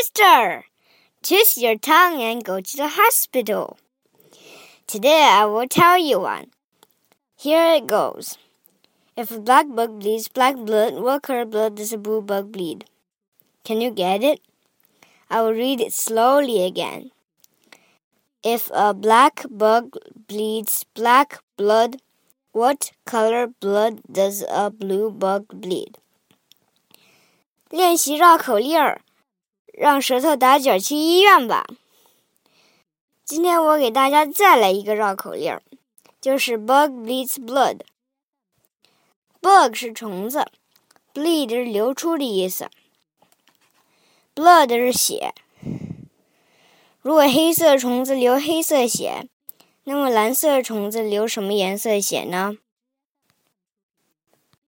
Sister, twist your tongue and go to the hospital. Today I will tell you one. Here it goes. If a black bug bleeds black blood, what color blood does a blue bug bleed? Can you get it? I will read it slowly again. If a black bug bleeds black blood, what color blood does a blue bug bleed? 练习绕口令儿， 让舌头打卷去医院吧。今天我给大家再来一个绕口令。就是 bug bleeds blood。bug 是虫子，bleed 是流出的意思，blood 是血。如果黑色虫子流黑色血，那么蓝色虫子流什么颜色血呢？